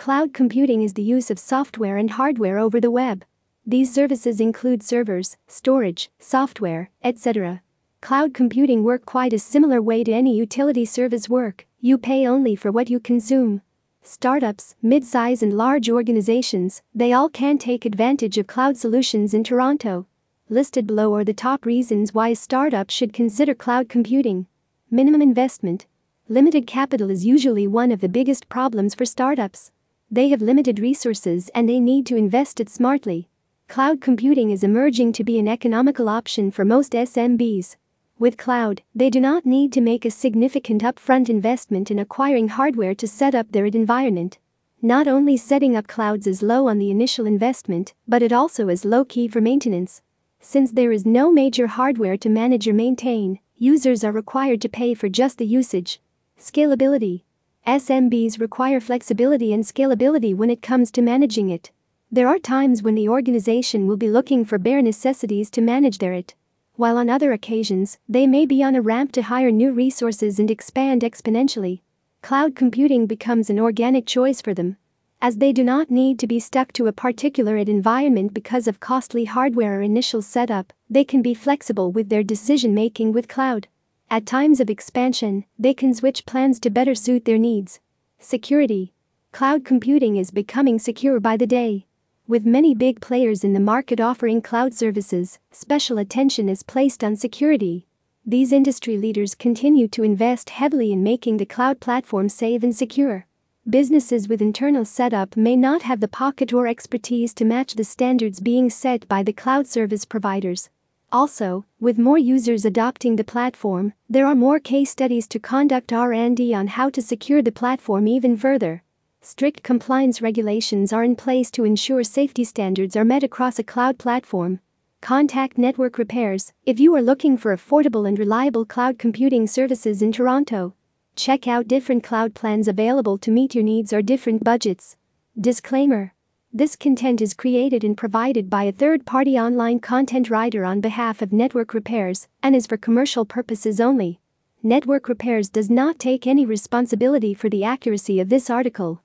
Cloud computing is the use of software and hardware over the web. These services include servers, storage, software, etc. Cloud computing work quite a similar way to any utility service work, you pay only for what you consume. Startups, mid-size and large organizations, they all can take advantage of cloud solutions in Toronto. Listed below are the top reasons why a startup should consider cloud computing. Minimum investment. Limited capital is usually one of the biggest problems for startups. They have limited resources and they need to invest it smartly. Cloud computing is emerging to be an economical option for most SMBs. With cloud, they do not need to make a significant upfront investment in acquiring hardware to set up their environment. Not only setting up clouds is low on the initial investment, but it also is low key for maintenance. Since there is no major hardware to manage or maintain, users are required to pay for just the usage. Scalability. SMBs require flexibility and scalability when it comes to managing it. There are times when the organization will be looking for bare necessities to manage their it while on other occasions, they may be on a ramp to hire new resources and expand exponentially. Cloud computing becomes an organic choice for them. As they do not need to be stuck to a particular IT environment because of costly hardware or initial setup, they can be flexible with their decision making with cloud. At times of expansion, they can switch plans to better suit their needs. Security. Cloud computing is becoming secure by the day. With many big players in the market offering cloud services, special attention is placed on security. These industry leaders continue to invest heavily in making the cloud platform safe and secure. Businesses with internal setup may not have the pocket or expertise to match the standards being set by the cloud service providers. Also, with more users adopting the platform, there are more case studies to conduct R&D on how to secure the platform even further. Strict compliance regulations are in place to ensure safety standards are met across a cloud platform. Contact Network Repairs if you are looking for affordable and reliable cloud computing services in Toronto. Check out different cloud plans available to meet your needs or different budgets. Disclaimer This content is created and provided by a third party online content writer on behalf of Network Repairs and is for commercial purposes only. Network Repairs does not take any responsibility for the accuracy of this article.